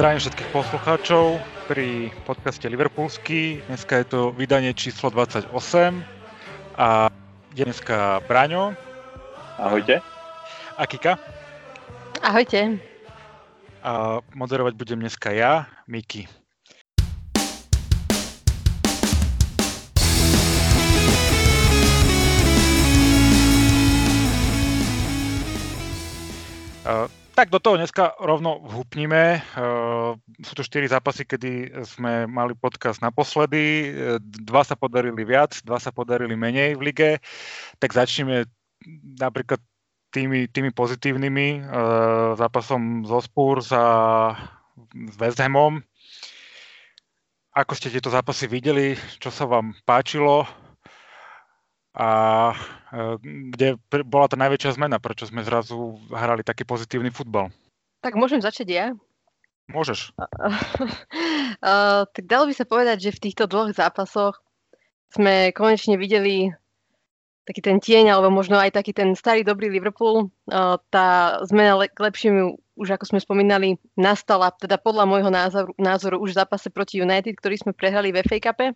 Zdravím všetkých poslucháčov pri podcaste Liverpoolsky. Dneska je to vydanie číslo 28 a je dneska Braňo. Ahojte. A Kika. Ahojte. A moderovať budem dneska ja, Miki. Tak do toho dneska rovno vhupnime. Uh, sú to 4 zápasy, kedy sme mali podcast naposledy. Dva sa podarili viac, dva sa podarili menej v lige. Tak začneme napríklad tými, tými pozitívnymi uh, zápasom zo Spurs a s West Hamom. Ako ste tieto zápasy videli? Čo sa vám páčilo? a kde bola tá najväčšia zmena, prečo sme zrazu hrali taký pozitívny futbal? Tak môžem začať ja? Môžeš. uh, tak dalo by sa povedať, že v týchto dvoch zápasoch sme konečne videli taký ten tieň, alebo možno aj taký ten starý dobrý Liverpool. Uh, tá zmena le- k lepšiemu, už ako sme spomínali, nastala, teda podľa môjho názoru, názoru už v zápase proti United, ktorý sme prehrali v FA Cup.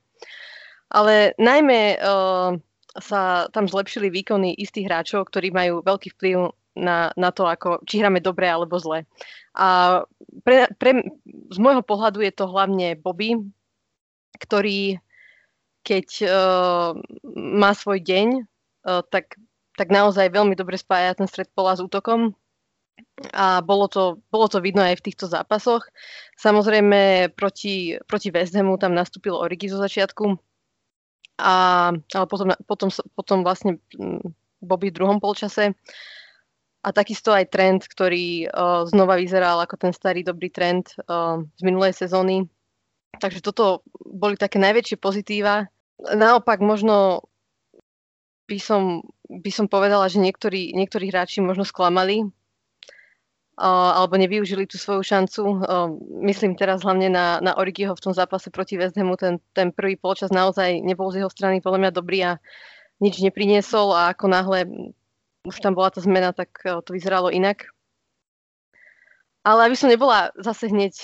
Ale najmä uh, sa tam zlepšili výkony istých hráčov, ktorí majú veľký vplyv na, na to, ako, či hráme dobre alebo zle. A pre, pre, z môjho pohľadu je to hlavne Bobby, ktorý keď uh, má svoj deň, uh, tak, tak naozaj veľmi dobre spája ten stred pola s útokom. A bolo to, bolo to vidno aj v týchto zápasoch. Samozrejme, proti, proti West Hamu tam nastúpil Origi zo začiatku, a, ale potom, potom, potom vlastne mm, Bobby v druhom polčase. A takisto aj trend, ktorý uh, znova vyzeral ako ten starý dobrý trend uh, z minulej sezóny. Takže toto boli také najväčšie pozitíva. Naopak možno by som, by som povedala, že niektorí, niektorí hráči možno sklamali alebo nevyužili tú svoju šancu. Myslím teraz hlavne na, na Origiho v tom zápase proti West Hamu. Ten, ten prvý polčas naozaj nebol z jeho strany podľa mňa dobrý a nič nepriniesol a ako náhle už tam bola tá zmena, tak to vyzeralo inak. Ale aby som nebola zase hneď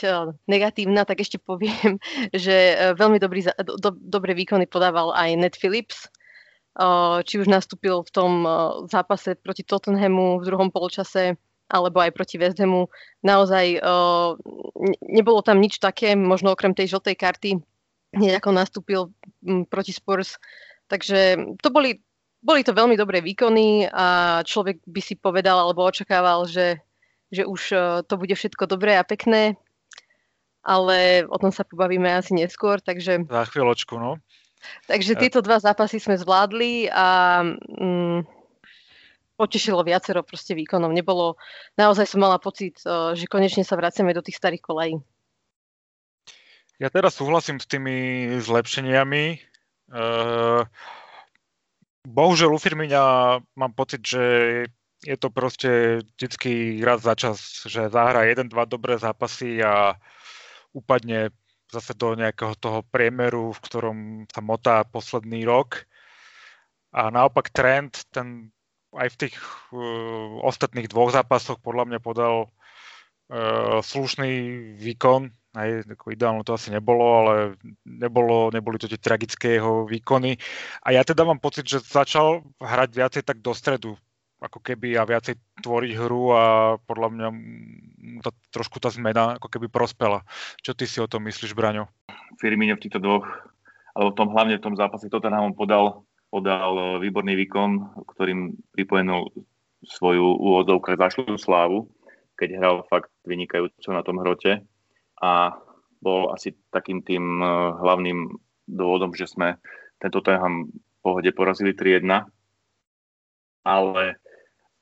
negatívna, tak ešte poviem, že veľmi dobrý, do, do, dobré výkony podával aj Ned Phillips, či už nastúpil v tom zápase proti Tottenhamu v druhom polčase, alebo aj proti West Hamu. Naozaj uh, nebolo tam nič také, možno okrem tej žltej karty, nejako nastúpil um, proti Spurs. Takže to boli, boli to veľmi dobré výkony a človek by si povedal alebo očakával, že, že už uh, to bude všetko dobré a pekné, ale o tom sa pobavíme asi neskôr. Takže... Za chvíľočku, no. Takže tieto dva zápasy sme zvládli a um, potešilo viacero proste výkonov. Nebolo, naozaj som mala pocit, eh, že konečne sa vraciame do tých starých kolejí. Ja teraz súhlasím s tými zlepšeniami. Eh, bohužiaľ u Firmíňa mám pocit, že je to proste vždycky raz za čas, že zahra jeden, dva dobré zápasy a upadne zase do nejakého toho priemeru, v ktorom sa motá posledný rok. A naopak trend, ten aj v tých uh, ostatných dvoch zápasoch podľa mňa podal uh, slušný výkon. Aj, ako ideálne to asi nebolo, ale nebolo, neboli to tie tragické jeho výkony. A ja teda mám pocit, že začal hrať viacej tak do stredu, ako keby a viacej tvoriť hru a podľa mňa tá, trošku tá zmena ako keby prospela. Čo ty si o tom myslíš, Braňo? Firmino v týchto dvoch, alebo v tom hlavne v tom zápase Tottenhamom podal podal eh, výborný výkon, ktorým pripojenul svoju úvodzovku zašlú slávu, keď hral fakt vynikajúco na tom hrote. A bol asi takým tým eh, hlavným dôvodom, že sme tento Tottenham pohode porazili 3-1, ale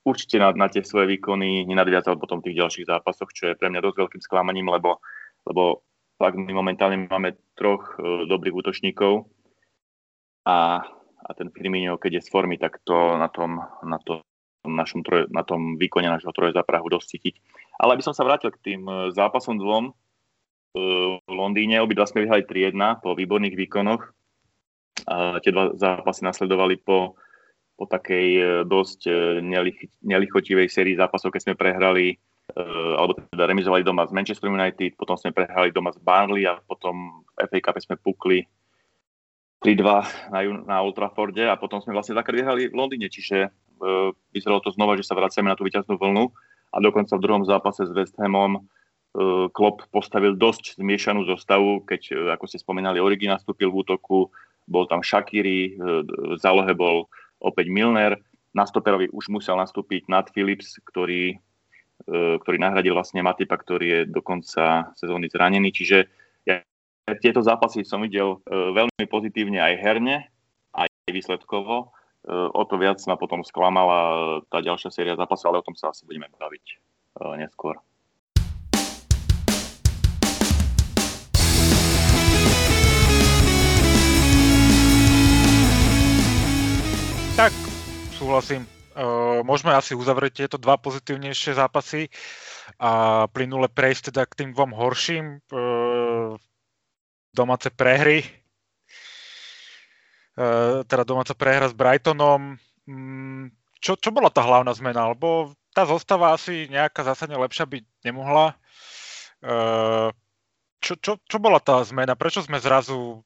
určite na, na tie svoje výkony nenadviazal potom v tých ďalších zápasoch, čo je pre mňa dosť veľkým sklamaním, lebo, lebo fakt my momentálne máme troch uh, dobrých útočníkov. A a ten Firmino, keď je z formy, tak to na tom, na tom, našom troje, na tom výkone našho troje za Prahu dosť cítiť. Ale aby som sa vrátil k tým e, zápasom dvom e, v Londýne, obidva sme vyhrali 3-1 po výborných výkonoch. A tie dva zápasy nasledovali po, po takej e, dosť nelich, nelichotivej sérii zápasov, keď sme prehrali alebo teda remizovali doma s Manchester United, potom sme prehrali doma s Burnley a potom v FA Cup sme pukli 3-2 na, na Old a potom sme vlastne takrát vyhrali v Londýne, čiže uh, vyzeralo to znova, že sa vraciame na tú víťaznú vlnu a dokonca v druhom zápase s West Hamom uh, Klopp postavil dosť zmiešanú zostavu, keď, uh, ako ste spomínali, Origi nastúpil v útoku, bol tam Shakiri, uh, v zálohe bol opäť Milner, na stoperovi už musel nastúpiť Nat Phillips, ktorý, e, ktorý nahradil vlastne Matipa, ktorý je do konca sezóny zranený. Čiže tieto zápasy som videl e, veľmi pozitívne aj herne, aj výsledkovo. E, o to viac ma potom sklamala tá ďalšia séria zápasov, ale o tom sa asi budeme baviť neskôr. Tak, súhlasím. Môžeme asi uzavrieť tieto dva pozitívnejšie zápasy a plynule prejsť teda k tým dvom horším. Domáce prehry. Uh, teda domáca prehra s Brightonom. Um, čo, čo bola tá hlavná zmena? Lebo tá zostava asi nejaká zásadne lepšia byť nemohla. Uh, čo, čo, čo bola tá zmena? Prečo sme zrazu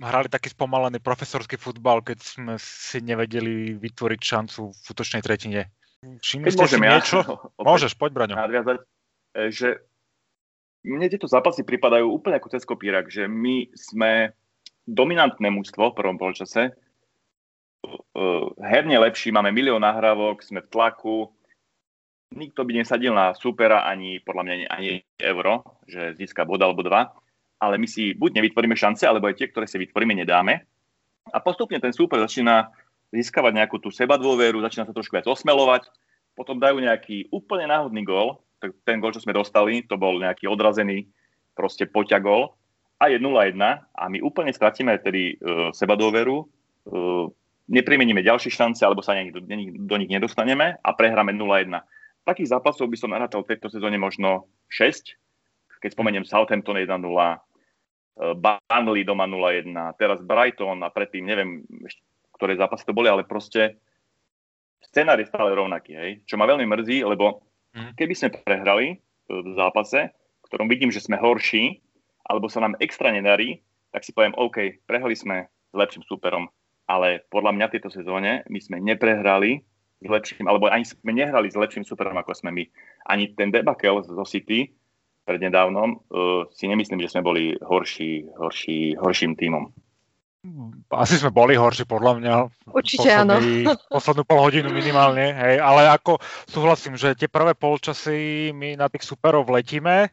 hrali taký spomalený profesorský futbal, keď sme si nevedeli vytvoriť šancu v útočnej tretine. Všimli ste si ja, niečo? Môžeš, poď Braňo. Nadviazať, e, že mne tieto zápasy pripadajú úplne ako cez kopírak, že my sme dominantné mužstvo v prvom polčase, e, herne lepší, máme milión nahrávok, sme v tlaku, nikto by nesadil na supera ani podľa mňa ani euro, že získa bod alebo dva. Ale my si buď nevytvoríme šance, alebo aj tie, ktoré si vytvoríme, nedáme. A postupne ten súper začína získavať nejakú tú seba dôveru, začína sa trošku viac osmelovať, potom dajú nejaký úplne náhodný gól, ten gól, čo sme dostali, to bol nejaký odrazený proste poťa gól a je 0-1 a my úplne stratíme tedy uh, seba dôveru, uh, neprimeníme ďalšie šance alebo sa do, do nich nedostaneme a prehráme 0-1. Takých zápasov by som narátal v tejto sezóne možno 6, keď spomeniem Southampton 1-0, Eh, Burnley doma 0-1, teraz Brighton a predtým neviem, ktoré zápasy to boli, ale proste scenár je stále rovnaký, hej? čo ma veľmi mrzí, lebo. Keby sme prehrali eh, v zápase, v ktorom vidím, že sme horší, alebo sa nám extra nedarí, tak si poviem, OK, prehrali sme s lepším superom, ale podľa mňa tejto sezóne my sme neprehrali s lepším, alebo ani sme nehrali s lepším superom, ako sme my. Ani ten debakel zo City prednedávnom, uh, si nemyslím, že sme boli horší, horší, horším tímom. Asi sme boli horší, podľa mňa. Určite áno. Poslednú pol hodinu minimálne, hej, ale ako súhlasím, že tie prvé polčasy my na tých superov letíme,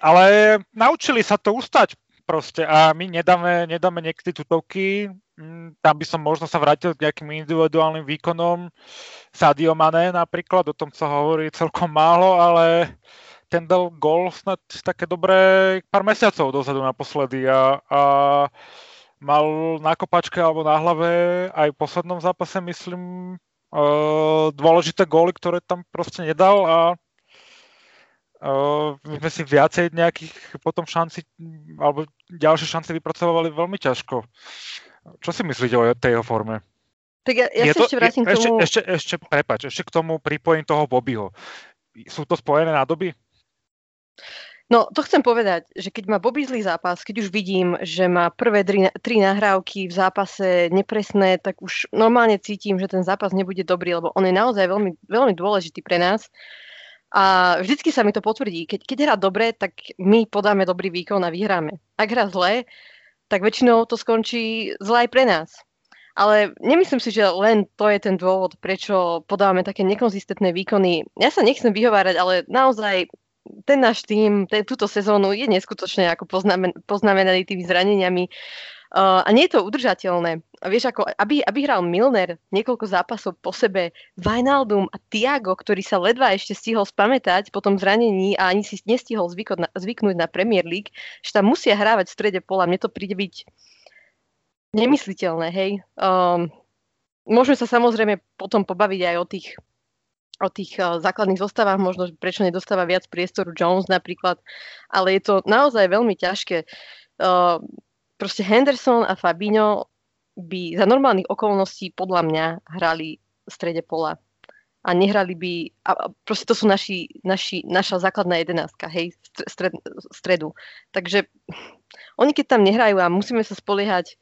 ale naučili sa to ustať proste a my nedáme, nedáme niekedy tutovky, mm, tam by som možno sa vrátil k nejakým individuálnym výkonom, Sadio Mane napríklad, o tom sa hovorí celkom málo, ale ten dal gol snad také dobré pár mesiacov dozadu naposledy a, a mal na kopačke alebo na hlave aj v poslednom zápase, myslím, uh, dôležité góly, ktoré tam proste nedal a uh, my sme si viacej nejakých potom šanci alebo ďalšie šance vypracovali veľmi ťažko. Čo si myslíte o tej jeho forme? Tak ja, ja sa to, ešte vrátim je, k tomu... Ešte, ešte, ešte, prepač, ešte k tomu pripojím toho Bobbyho. Sú to spojené nádoby? No, to chcem povedať, že keď má Bobby zlý zápas, keď už vidím, že má prvé tri, tri nahrávky v zápase nepresné, tak už normálne cítim, že ten zápas nebude dobrý, lebo on je naozaj veľmi, veľmi dôležitý pre nás. A vždycky sa mi to potvrdí. Keď, keď hrá dobre, tak my podáme dobrý výkon a vyhráme. Ak hrá zle, tak väčšinou to skončí zle aj pre nás. Ale nemyslím si, že len to je ten dôvod, prečo podávame také nekonzistentné výkony. Ja sa nechcem vyhovárať, ale naozaj ten náš tým ten, túto sezónu je neskutočne ako poznamen, poznamenaný tými zraneniami. Uh, a nie je to udržateľné. A vieš, ako, aby, aby hral Milner niekoľko zápasov po sebe, Wijnaldum a Tiago, ktorý sa ledva ešte stihol spamätať po tom zranení a ani si nestihol na, zvyknúť na Premier League, že tam musia hrávať v strede pola. Mne to príde byť nemysliteľné, hej. Um, môžeme sa samozrejme potom pobaviť aj o tých o tých uh, základných zostavách, možno prečo nedostáva viac priestoru Jones napríklad, ale je to naozaj veľmi ťažké. Uh, proste Henderson a Fabinho by za normálnych okolností podľa mňa hrali v strede pola. a nehrali by, a proste to sú naši, naši, naša základná jedenáctka, hej, stred, stredu. Takže oni keď tam nehrajú a musíme sa spoliehať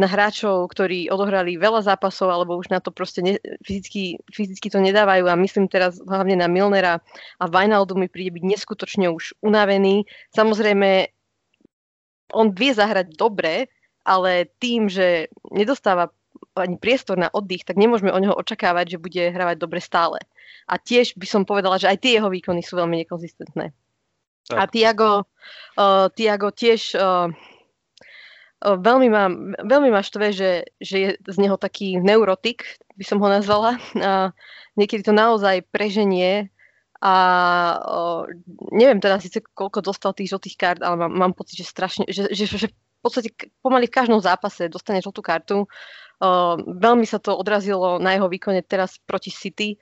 na hráčov, ktorí odohrali veľa zápasov alebo už na to proste ne, fyzicky, fyzicky to nedávajú a myslím teraz hlavne na Milnera a Wijnaldu mi príde byť neskutočne už unavený. Samozrejme, on vie zahrať dobre, ale tým, že nedostáva ani priestor na oddych, tak nemôžeme o neho očakávať, že bude hravať dobre stále. A tiež by som povedala, že aj tie jeho výkony sú veľmi nekonzistentné. Tak. A Tiago, uh, Tiago tiež uh, veľmi, ma, veľmi ma štve, že, že je z neho taký neurotik, by som ho nazvala. Uh, niekedy to naozaj preženie a uh, neviem teda síce koľko dostal tých žltých kart, ale mám, mám pocit, že strašne, že, že, že v podstate pomaly v každom zápase dostane žltú kartu. Uh, veľmi sa to odrazilo na jeho výkone teraz proti City,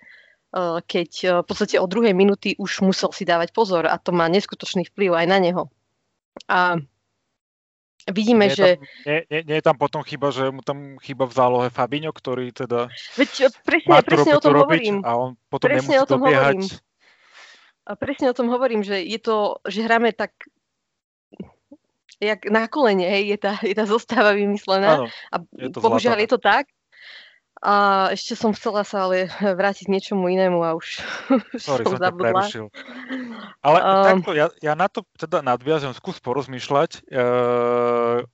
uh, keď uh, v podstate od druhej minúty už musel si dávať pozor a to má neskutočný vplyv aj na neho. A vidíme, nie že... Tam, nie, nie, nie je tam potom chyba, že mu tam chyba v zálohe Fabinho, ktorý teda Veď, presne, má presne o tom hovorím. a on potom presne nemusí o tom dobiehať. Hovorím. A presne o tom hovorím, že je to, že hráme tak jak na kolene, hej, je tá, je tá zostáva vymyslená. Áno, a je bohužiaľ je to tak. A ešte som chcela sa ale vrátiť k niečomu inému a už, Sorry, som, som zabudla. Ale um, takto, ja, ja na to teda nadviažem, skús porozmýšľať. Uh,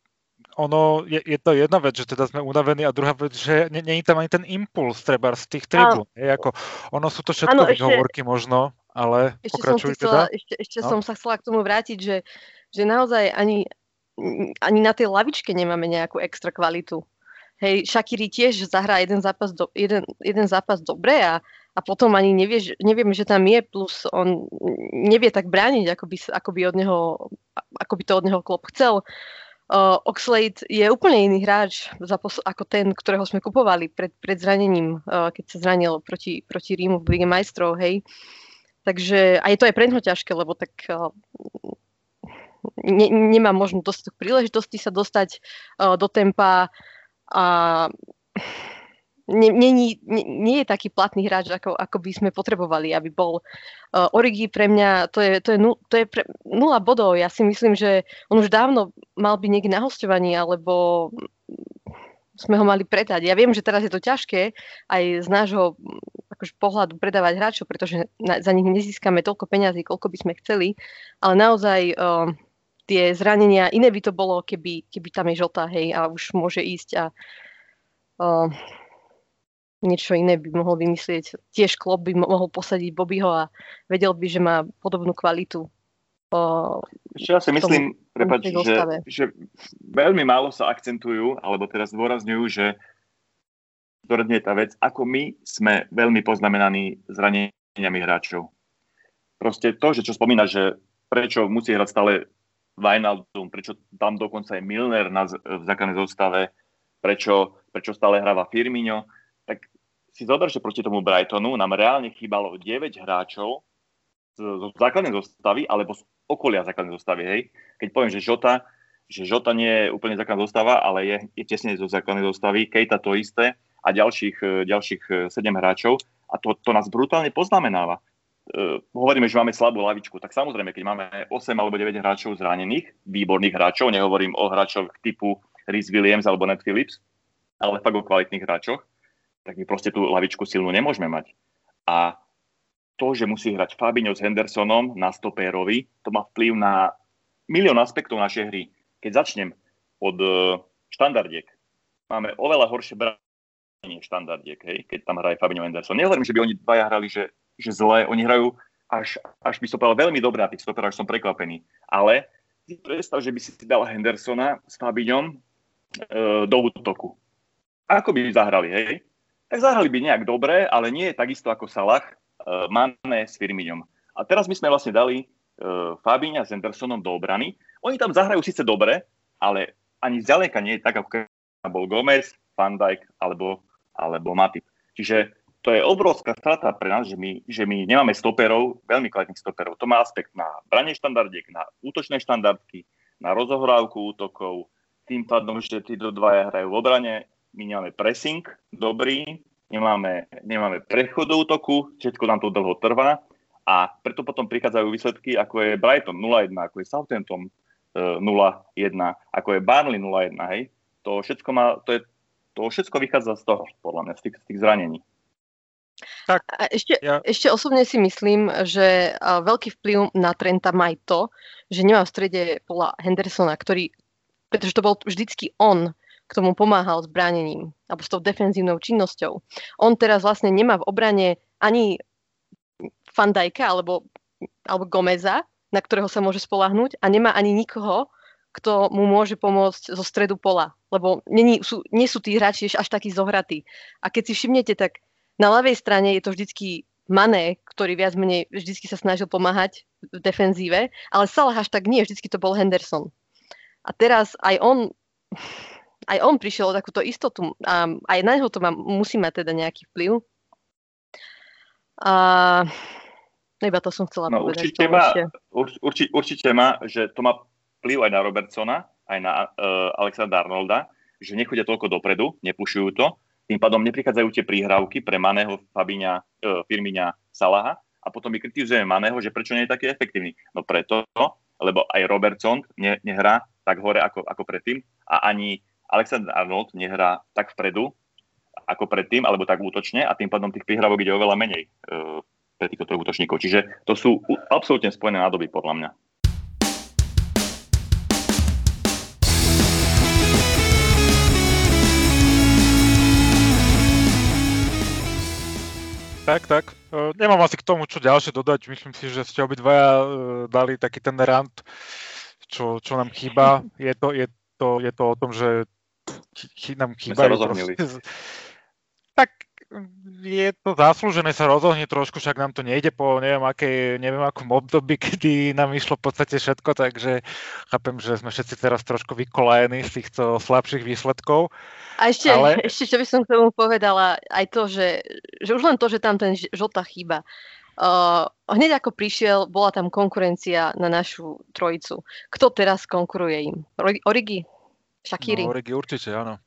ono, je, je to jedna vec, že teda sme unavení a druhá vec, že nie, nie je tam ani ten impuls treba z tých tribún. Ako, ono sú to všetko výhovorky ešte, možno, ale ešte pokračuj som teda. Chcela, ešte, ešte no? som sa chcela k tomu vrátiť, že že naozaj ani, ani na tej lavičke nemáme nejakú extra kvalitu. Hej, Shakiri tiež zahrá jeden zápas, do, jeden, jeden zápas dobre a, a potom ani nevie, nevieme, že tam je, plus on nevie tak brániť, ako by, ako by, od neho, ako by to od neho klop chcel. Uh, Oxlade je úplne iný hráč za pos- ako ten, ktorého sme kupovali pred, pred zranením, uh, keď sa zranil proti, proti Rímu v Lige majstrov, hej. Takže, a je to aj pre neho ťažké, lebo tak uh, ne, nemá možno dosť príležitosti sa dostať uh, do tempa a nie, nie, nie, nie je taký platný hráč, ako, ako by sme potrebovali, aby bol. Uh, Origi pre mňa, to je, to, je, to je pre, nula bodov. Ja si myslím, že on už dávno mal byť niekde na hostovaní, alebo sme ho mali predať. Ja viem, že teraz je to ťažké aj z nášho akože, pohľadu predávať hráčov, pretože na, za nich nezískame toľko peňazí, koľko by sme chceli, ale naozaj uh, tie zranenia, iné by to bolo, keby, keby tam je žltá, hej, a už môže ísť a uh, niečo iné by mohol vymyslieť. Tiež klub by mohol posadiť Bobbyho a vedel by, že má podobnú kvalitu. Uh, Ešte ja si myslím, prepáč, že, že veľmi málo sa akcentujú, alebo teraz zdôrazňujú, že je tá vec, ako my sme veľmi poznamenaní zraneniami hráčov. Proste to, že čo spomína, že prečo musí hrať stále Wijnaldum, prečo tam dokonca je Milner na, v základnej zostave, prečo, prečo stále hráva Firmino, tak si zober, že proti tomu Brightonu nám reálne chýbalo 9 hráčov zo základnej zostavy alebo z okolia základnej zostavy. Hej. Keď poviem, že Žota, že Žota nie je úplne základná zostava, ale je, je tesne zo základnej zostavy, Kejta to isté a ďalších, ďalších 7 hráčov a to, to nás brutálne poznamenáva uh, hovoríme, že máme slabú lavičku, tak samozrejme, keď máme 8 alebo 9 hráčov zranených, výborných hráčov, nehovorím o hráčoch typu Rhys Williams alebo Ned Phillips, ale fakt o kvalitných hráčoch, tak my proste tú lavičku silnú nemôžeme mať. A to, že musí hrať Fabinho s Hendersonom na stopérovi, to má vplyv na milión aspektov našej hry. Keď začnem od uh, štandardiek, máme oveľa horšie branie štandardiek, hej, keď tam hraje Fabinho Henderson. Nehovorím, že by oni dvaja hrali, že že zle. Oni hrajú až, až by som povedal veľmi dobré na tých stoperách, som prekvapený. Ale si predstav, že by si dal Hendersona s Fabiňom e, do útoku. Ako by zahrali, hej? Tak zahrali by nejak dobre, ale nie takisto ako Salah, e, Mane s Firmiňom. A teraz my sme vlastne dali e, Fabíňa s Hendersonom do obrany. Oni tam zahrajú síce dobre, ale ani zďaleka nie je tak, ako bol Gomez, Van Dijk alebo, alebo Matip. Čiže to je obrovská strata pre nás, že my, že my nemáme stoperov, veľmi kvalitných stoperov. To má aspekt na branie štandardiek, na útočné štandardky, na rozohrávku útokov, tým pádom, že tí dvaja hrajú v obrane, my nemáme pressing dobrý, nemáme, nemáme prechod do útoku, všetko nám to dlho trvá a preto potom prichádzajú výsledky, ako je Brighton 0-1, ako je Southampton 0-1, e, ako je Burnley 0-1, hej. To všetko, má, to, je, to všetko vychádza z toho, podľa mňa, z tých, z tých zranení. Tak, a ešte, ja... ešte osobne si myslím, že veľký vplyv na Trenta má aj to, že nemá v strede Paula Hendersona, ktorý, pretože to bol vždycky on, k tomu pomáhal s bránením alebo s tou defenzívnou činnosťou. On teraz vlastne nemá v obrane ani Fandajka alebo, alebo Gomeza, na ktorého sa môže spolahnúť a nemá ani nikoho, kto mu môže pomôcť zo stredu pola. Lebo nie sú, nie sú tí hráči až takí zohratí. A keď si všimnete, tak na ľavej strane je to vždycky Mané, ktorý viac menej vždycky sa snažil pomáhať v defenzíve, ale Salah až tak nie, vždycky to bol Henderson. A teraz aj on aj on prišiel o takúto istotu a aj na neho to má, musí mať teda nejaký vplyv. A iba to som chcela no, povedať. Určite má, urči, určite má, že to má vplyv aj na Robertsona, aj na uh, Alexandra Arnolda, že nechodia toľko dopredu, nepušujú to, tým pádom neprichádzajú tie príhrávky pre Maného, Fabiňa, uh, Firmiňa, Salaha a potom my kritizujeme Maného, že prečo nie je taký efektívny. No preto, lebo aj Robertson ne, nehrá tak hore ako, ako predtým a ani Alexander Arnold nehrá tak vpredu, ako predtým, alebo tak útočne a tým pádom tých prihrávok ide oveľa menej e, pre týchto útočníkov. Čiže to sú absolútne spojené nádoby, podľa mňa. Tak, tak. E, nemám asi k tomu čo ďalšie dodať. Myslím si, že ste obidvaja e, dali taký ten rant, čo, čo nám chýba. Je to, je, to, je to o tom, že ch- nám. Proste... Tak je to zaslúžené sa rozhodne trošku, však nám to nejde po neviem, aké, neviem akom období, kedy nám išlo v podstate všetko, takže chápem, že sme všetci teraz trošku vykolajení z týchto slabších výsledkov. A ešte, ale... ešte čo by som k tomu povedala, aj to, že, že už len to, že tam ten žltá chýba. Uh, hneď ako prišiel, bola tam konkurencia na našu trojicu. Kto teraz konkuruje im? Origi? Shakiri. No, Origi určite, áno.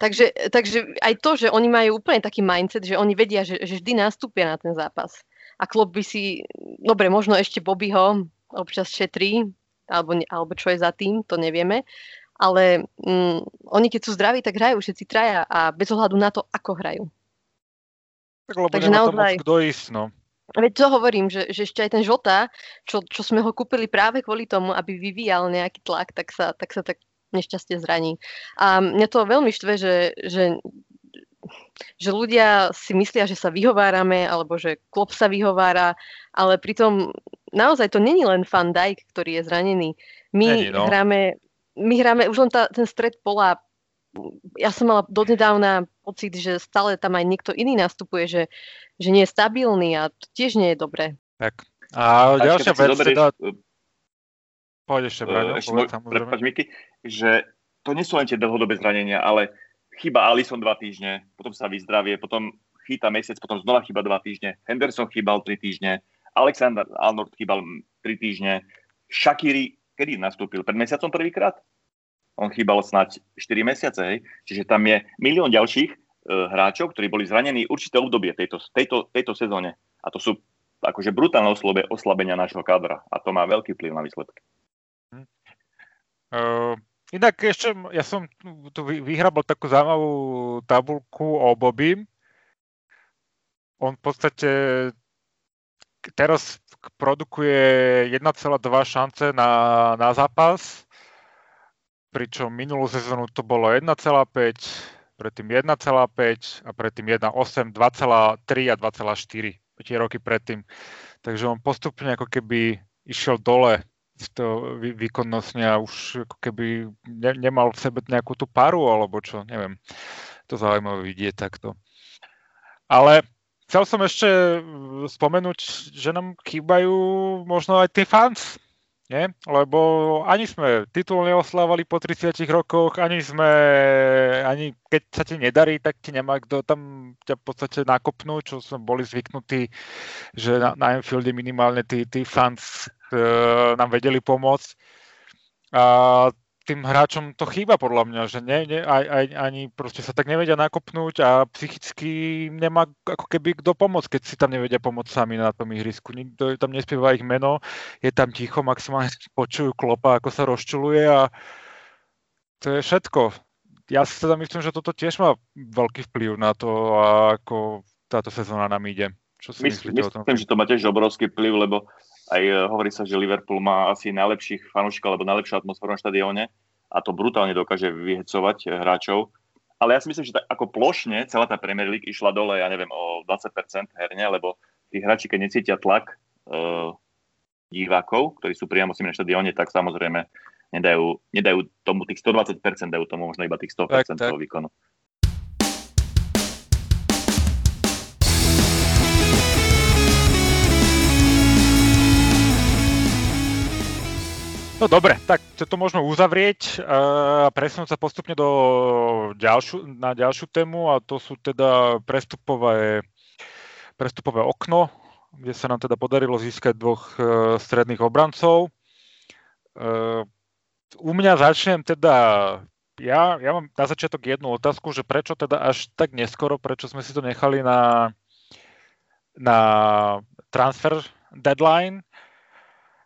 Takže, takže aj to, že oni majú úplne taký mindset, že oni vedia, že, že vždy nastúpia na ten zápas. A klub by si, dobre, možno ešte Bobbyho občas šetrí, alebo, alebo čo je za tým, to nevieme. Ale mm, oni keď sú zdraví, tak hrajú všetci traja a bez ohľadu na to, ako hrajú. Tak lebo Takže naozaj... kto ísť, no. Veď to hovorím, že, že ešte aj ten Žota, čo, čo sme ho kúpili práve kvôli tomu, aby vyvíjal nejaký tlak, tak sa tak, sa tak nešťastie zraní. A mňa to veľmi štve, že, že, že ľudia si myslia, že sa vyhovárame, alebo že klop sa vyhovára, ale pritom naozaj to není len Van Dijk, ktorý je zranený. My není, no. hráme, my hráme už len tá, ten stred pola ja som mala dodnedávna pocit, že stále tam aj niekto iný nastupuje, že, že nie je stabilný a to tiež nie je dobré. Tak. A, a ďalšia vec, teda, Poď ešte, Braňo, ešte prepáč, Miky, že to nie sú len tie dlhodobé zranenia, ale chyba Alison dva týždne, potom sa vyzdravie, potom chýta mesiac, potom znova chyba dva týždne, Henderson chýbal tri týždne, Alexander Arnold chýbal tri týždne, Shakiri kedy nastúpil? Pred mesiacom prvýkrát? On chýbal snať 4 mesiace, hej? Čiže tam je milión ďalších uh, hráčov, ktorí boli zranení určité obdobie tejto, tejto, tejto sezóne. A to sú akože brutálne oslabenia nášho kádra. A to má veľký vplyv na výsledky. Uh, inak ešte, ja som tu vyhrabal takú zaujímavú tabulku o Bobby. On v podstate teraz produkuje 1,2 šance na, na zápas, pričom minulú sezónu to bolo 1,5, predtým 1,5 a predtým 1,8, 2,3 a 2,4 tie roky predtým. Takže on postupne ako keby išiel dole to výkonnostne a už ako keby ne, nemal v sebe nejakú tú paru alebo čo, neviem. To zaujímavé vidieť takto. Ale chcel som ešte spomenúť, že nám chýbajú možno aj tí fans, nie? Lebo ani sme titul neoslávali po 30 rokoch, ani sme, ani keď sa ti nedarí, tak ti nemá kto tam ťa v podstate nakopnúť, čo sme boli zvyknutí, že na, na Enfielde minimálne tí, tí fans nám vedeli pomôcť. A tým hráčom to chýba podľa mňa, že ne, ne, aj, aj, ani proste sa tak nevedia nakopnúť a psychicky nemá ako keby kto pomôcť, keď si tam nevedia pomôcť sami na tom ihrisku. Nikto tam nespieva ich meno, je tam ticho, maximálne počujú klopa, ako sa rozčuluje a to je všetko. Ja si teda myslím, že toto tiež má veľký vplyv na to, ako táto sezóna nám ide. Čo si myslíte myslím, o tom? Myslím, že to má tiež obrovský vplyv, lebo aj e, hovorí sa, že Liverpool má asi najlepších fanúšikov alebo najlepšiu atmosféru na štadióne a to brutálne dokáže vyhecovať e, hráčov. Ale ja si myslím, že tak ako plošne celá tá Premier League išla dole, ja neviem, o 20% herne, lebo tí hráči, keď necítia tlak uh, divákov, ktorí sú priamo s nimi na štadióne, tak samozrejme nedajú, nedajú tomu tých 120%, dajú tomu možno iba tých 100% tak, tak. výkonu. No dobre, tak to môžeme uzavrieť? A presunúť sa postupne do ďalšiu, na ďalšiu tému a to sú teda prestupové, prestupové okno, kde sa nám teda podarilo získať dvoch uh, stredných obrancov. Uh, u mňa začnem teda, ja, ja mám na začiatok jednu otázku, že prečo teda až tak neskoro, prečo sme si to nechali na, na transfer deadline,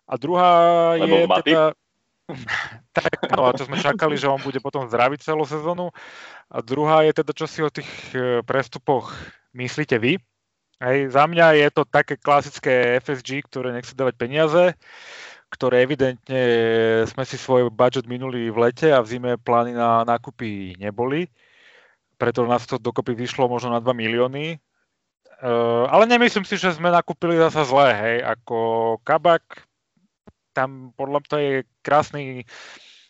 a druhá Lebo je teda... tak, no, a to sme čakali, že on bude potom zdraviť celú sezónu. A druhá je teda, čo si o tých e, prestupoch myslíte vy. Hej, za mňa je to také klasické FSG, ktoré nechce dávať peniaze, ktoré evidentne sme si svoj budget minuli v lete a v zime plány na nákupy neboli. Preto nás to dokopy vyšlo možno na 2 milióny. Uh, ale nemyslím si, že sme nakúpili zasa zlé, hej, ako Kabak, tam podľa mňa to je krásny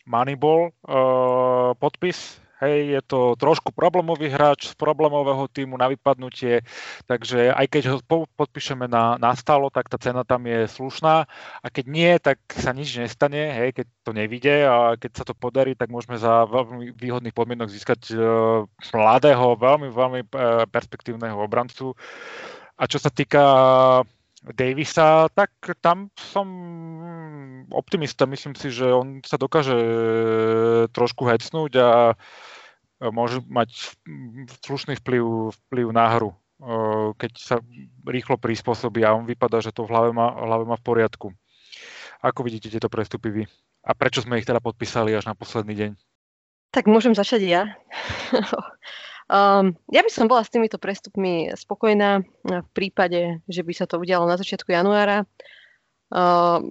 Moneyball uh, podpis. Hej, je to trošku problémový hráč z problémového týmu na vypadnutie, takže aj keď ho podpíšeme na, na stalo, tak tá cena tam je slušná a keď nie, tak sa nič nestane, hej, keď to nevidie a keď sa to podarí, tak môžeme za veľmi výhodných podmienok získať uh, mladého, veľmi, veľmi uh, perspektívneho obrancu. A čo sa týka Davisa, tak tam som optimista. Myslím si, že on sa dokáže e, trošku hecnúť a môže mať slušný vplyv, vplyv na hru, e, keď sa rýchlo prispôsobí a on vypadá, že to v hlave má, hlave má v poriadku. Ako vidíte tieto prestupy vy? A prečo sme ich teda podpísali až na posledný deň? Tak môžem začať ja. Um, ja by som bola s týmito prestupmi spokojná v prípade, že by sa to udialo na začiatku januára. Um,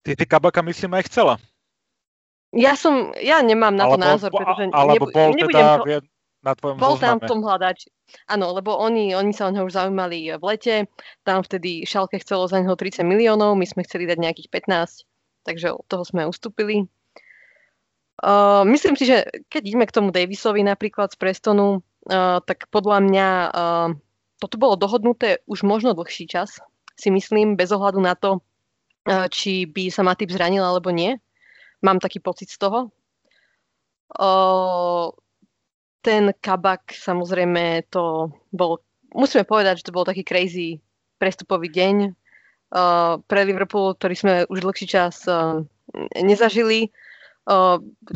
Ty, ty kabaka myslím aj chcela. Ja som, ja nemám na to alebo, názor, pretože alebo nebu- bol nebudem teda to, na tvojom Bol zozname. tam v tom hľadač. Áno, lebo oni, oni sa o neho už zaujímali v lete, tam vtedy Šalke chcelo za neho 30 miliónov, my sme chceli dať nejakých 15, takže od toho sme ustúpili. Uh, myslím si, že keď ideme k tomu Davisovi napríklad z Prestonu, uh, tak podľa mňa uh, toto bolo dohodnuté už možno dlhší čas, si myslím, bez ohľadu na to, či by sa Matip zranil alebo nie. Mám taký pocit z toho. Ten kabak, samozrejme, to bol, musíme povedať, že to bol taký crazy prestupový deň uh, pre Liverpool, ktorý sme už dlhší čas uh, nezažili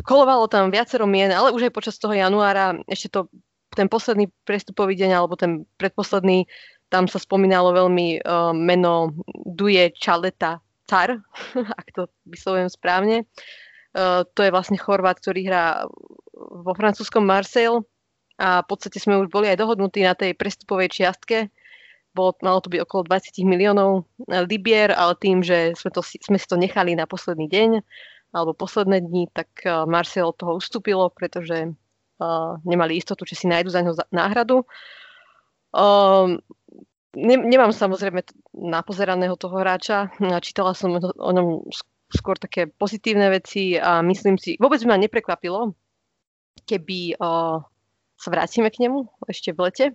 kolovalo tam viacero mien, ale už aj počas toho januára, ešte to ten posledný prestupový deň, alebo ten predposledný, tam sa spomínalo veľmi uh, meno Duje Čaleta Car, ak to vyslovujem správne. Uh, to je vlastne Chorvát, ktorý hrá vo francúzskom Marseille a v podstate sme už boli aj dohodnutí na tej prestupovej čiastke. Bolo, malo to byť okolo 20 miliónov libier, ale tým, že sme, to, sme si to nechali na posledný deň, alebo posledné dni, tak eh, Marcel toho ustúpilo, pretože uh, nemali istotu, či si nájdu za ňo náhradu. Um, ne, nemám samozrejme napozeraného toho hráča, čítala som o ňom skôr také pozitívne veci a myslím si, vôbec by ma neprekvapilo, keby uh, sa vrátime k nemu ešte v lete.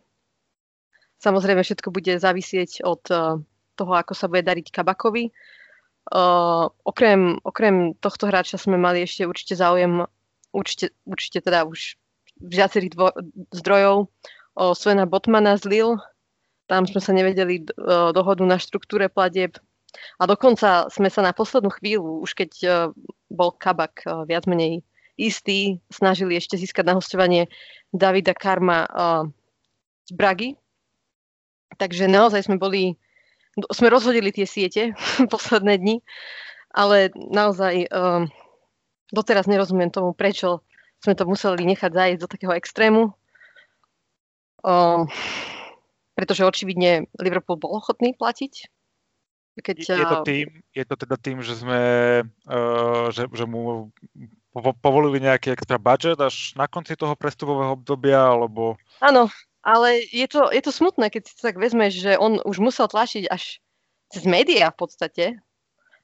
Samozrejme, všetko bude závisieť od uh, toho, ako sa bude dariť Kabakovi, Uh, okrem, okrem tohto hráča sme mali ešte určite záujem, určite, určite teda už viacerých dvo- zdrojov o Svena Botmana z Lille. Tam sme sa nevedeli uh, dohodu na štruktúre platieb A dokonca sme sa na poslednú chvíľu, už keď uh, bol Kabak uh, viac menej istý, snažili ešte získať na hostovanie Davida Karma z Bragy. Takže naozaj sme boli, sme rozhodili tie siete posledné dni, ale naozaj doteraz nerozumiem tomu, prečo sme to museli nechať zájsť do takého extrému. Uh, pretože očividne Liverpool bol ochotný platiť. Keď, je, to tým, je to teda tým, že sme uh, že, že mu po, povolili nejaký extra budget až na konci toho prestupového obdobia, alebo... Áno, ale je to, je to smutné, keď si tak vezmeš, že on už musel tlačiť až cez médiá v podstate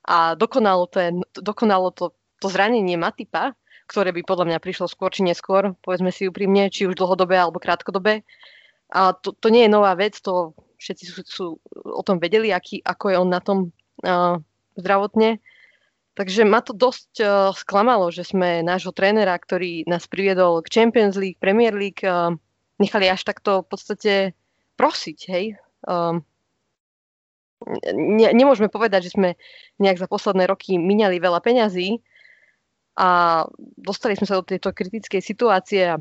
a dokonalo, ten, dokonalo to, to zranenie Matipa, ktoré by podľa mňa prišlo skôr či neskôr, povedzme si úprimne, či už dlhodobé alebo krátkodobé. A to, to nie je nová vec, to všetci sú, sú o tom vedeli, aký, ako je on na tom uh, zdravotne. Takže ma to dosť uh, sklamalo, že sme nášho trénera, ktorý nás priviedol k Champions League, Premier League, uh, nechali až takto v podstate prosiť, hej. Um, ne, nemôžeme povedať, že sme nejak za posledné roky minali veľa peňazí a dostali sme sa do tejto kritickej situácie a,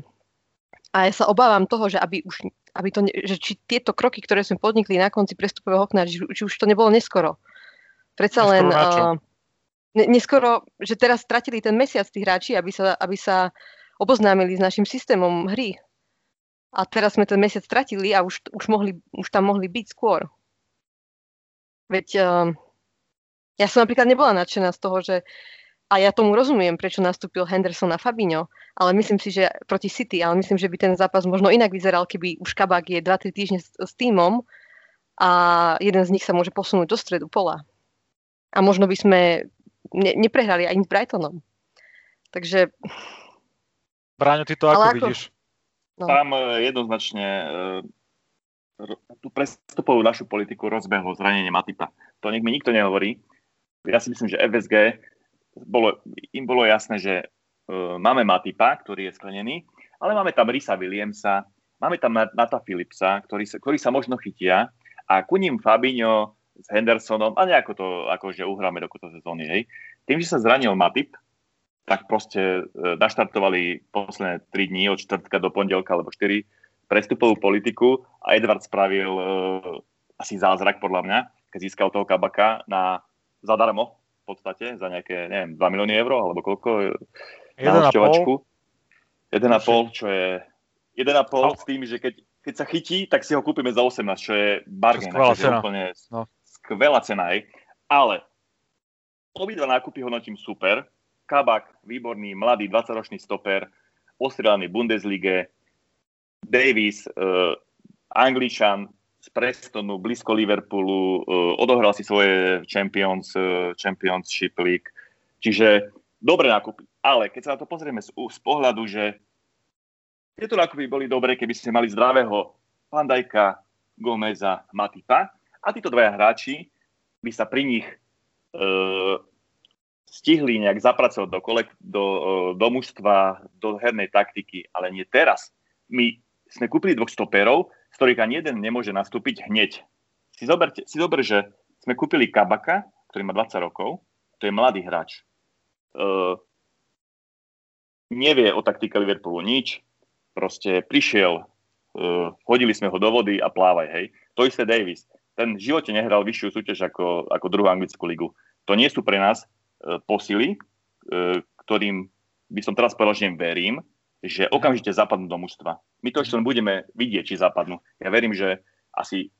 a ja sa obávam toho, že aby už aby to, že či tieto kroky, ktoré sme podnikli na konci prestupového okna, či, či už to nebolo neskoro. Predsa len uh, neskoro, že teraz stratili ten mesiac tí hráči, aby sa, aby sa oboznámili s našim systémom hry. A teraz sme ten mesiac stratili a už, už, mohli, už tam mohli byť skôr. Veď uh, ja som napríklad nebola nadšená z toho, že a ja tomu rozumiem, prečo nastúpil Henderson a Fabinho, ale myslím si, že proti City, ale myslím, že by ten zápas možno inak vyzeral, keby už Kabak je 2-3 týždne s, s týmom a jeden z nich sa môže posunúť do stredu pola. A možno by sme ne, neprehrali ani s Brightonom. Takže... Bráňo, ty to ako, ako vidíš? No. Tam e, jednoznačne e, tú prestupovú našu politiku rozbehlo zranenie Matipa. To nech mi nikto nehovorí. Ja si myslím, že FSG bolo, im bolo jasné, že uh, máme Matipa, ktorý je sklenený, ale máme tam Risa Williamsa, máme tam Nata Philipsa, ktorí sa, ktorí sa možno chytia a ku ním Fabinho s Hendersonom a nejako to akože uhráme do konca sezóny. Hej. Tým, že sa zranil Matip, tak proste uh, naštartovali posledné 3 dní od čtvrtka do pondelka alebo 4 prestupovú politiku a Edward spravil uh, asi zázrak podľa mňa, keď získal toho kabaka na zadarmo podstate za nejaké, neviem, 2 milióny eur, alebo koľko na hosťovačku. 1,5, čo je 1,5 s tým, že keď, keď sa chytí, tak si ho kúpime za 18, čo je bargain. Skvelá cena. Úplne no. Skvelá cena, aj. Ale obidva nákupy hodnotím super. Kabak, výborný, mladý, 20-ročný stoper, ostrelaný Bundeslige, Davis, uh, Angličan, z Prestonu, blízko Liverpoolu, uh, odohral si svoje Champions, uh, Championship League. Čiže dobre nákupy. Ale keď sa na to pozrieme z, z pohľadu, že tieto nákupy boli dobré, keby ste mali zdravého Pandajka, Gomeza, Matipa a títo dvaja hráči by sa pri nich uh, stihli nejak zapracovať do, kolek- do, do mužstva, do hernej taktiky, ale nie teraz. My sme kúpili dvoch stoperov, z ktorých ani jeden nemôže nastúpiť hneď. Si, zoberte, si zober, že sme kúpili Kabaka, ktorý má 20 rokov, to je mladý hráč. Uh, nevie o taktike Liverpoolu nič, proste prišiel, uh, hodili sme ho do vody a plávaj, hej. To isté Davis. Ten v živote nehral vyššiu súťaž ako, ako druhú anglickú ligu. To nie sú pre nás uh, posily, uh, ktorým by som teraz povedal, že im verím, že okamžite zapadnú do mužstva. My to ešte len budeme vidieť, či zapadnú. Ja verím, že asi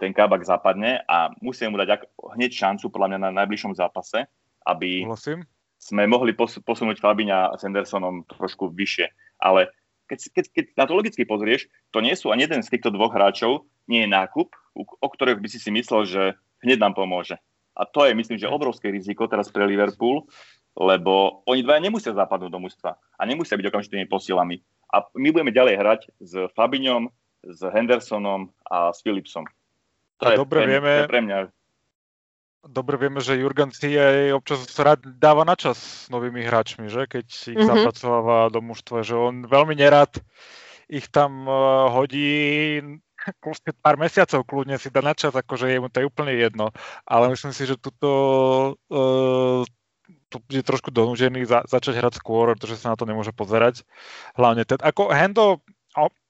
ten Kabak zapadne a musíme mu dať hneď šancu, podľa mňa na najbližšom zápase, aby Musím. sme mohli posunúť Fabiňa s Hendersonom trošku vyššie. Ale keď, keď, keď na to logicky pozrieš, to nie sú ani jeden z týchto dvoch hráčov, nie je nákup, o ktorých by si si myslel, že hneď nám pomôže. A to je, myslím, že obrovské riziko teraz pre Liverpool, lebo oni dvaja nemusia zapadnúť do mužstva a nemusia byť okamžitými posilami. A my budeme ďalej hrať s Fabiňom, s Hendersonom a s Philipsom. To a je dobre pre, vieme, je pre mňa. Dobre vieme, že Jurgen si aj občas rád dáva na čas s novými hráčmi, že? keď si ich mm-hmm. zapracováva do mužstva, že on veľmi nerad ich tam uh, hodí pár mesiacov kľudne si dá na čas, akože je mu to je úplne jedno. Ale myslím si, že tuto uh, je trošku donúžený za, začať hrať skôr, pretože sa na to nemôže pozerať. Hlavne ten, ako Hendo,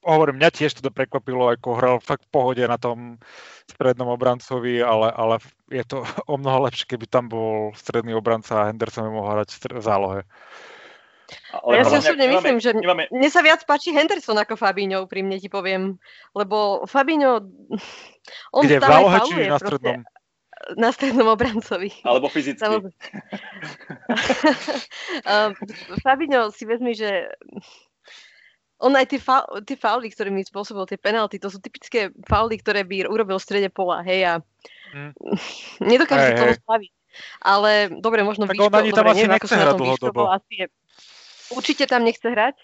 hovorím, mňa tiež to prekvapilo, ako hral fakt v pohode na tom strednom obrancovi, ale, ale je to o mnoho lepšie, keby tam bol stredný obranca a Henderson mohol hrať v zálohe. Ale ja si osobne myslím, že nemáme... mne sa viac páči Henderson ako Fabinho, úprimne ti poviem. Lebo Fabinho, on Kde, v zálohe či na strednom? Na strednom obrancovi. Alebo fyzicky. uh, Fabinho si vezmi, že on aj tie, fa- tie fauly, ktoré mi spôsobil, tie penalty, to sú typické fauly, ktoré by urobil v strede pola, hej, a mm. nedokáže hey, toho spraviť. Ale dobre, možno tak výško, on ani tam dobre, asi neviem, nechce hrať dlhodobo. Asi je určite tam nechce hrať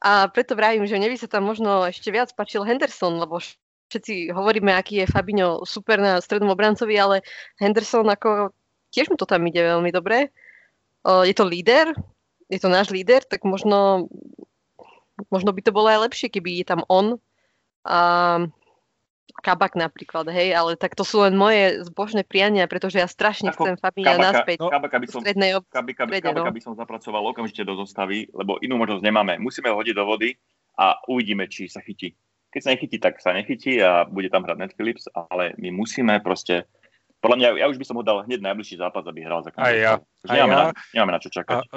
a preto vravím, že mne by sa tam možno ešte viac páčil Henderson, lebo všetci hovoríme, aký je Fabinho super na strednom obrancovi, ale Henderson ako tiež mu to tam ide veľmi dobre. Je to líder, je to náš líder, tak možno, možno by to bolo aj lepšie, keby je tam on. A Kabak napríklad, hej, ale tak to sú len moje zbožné priania, pretože ja strašne Ako chcem Fabíňa naspäť no, kabaka by som, strednej ob... kabaka, strede, kabaka no. by som zapracoval okamžite do zostavy, lebo inú možnosť nemáme. Musíme ho hodiť do vody a uvidíme, či sa chytí. Keď sa nechytí, tak sa nechytí a bude tam hrať Ned Phillips, ale my musíme proste podľa mňa, ja už by som ho dal hneď najbližší zápas, aby hral za Aj ja. Aj nemáme, ja. Na, nemáme na čo čakať. A, a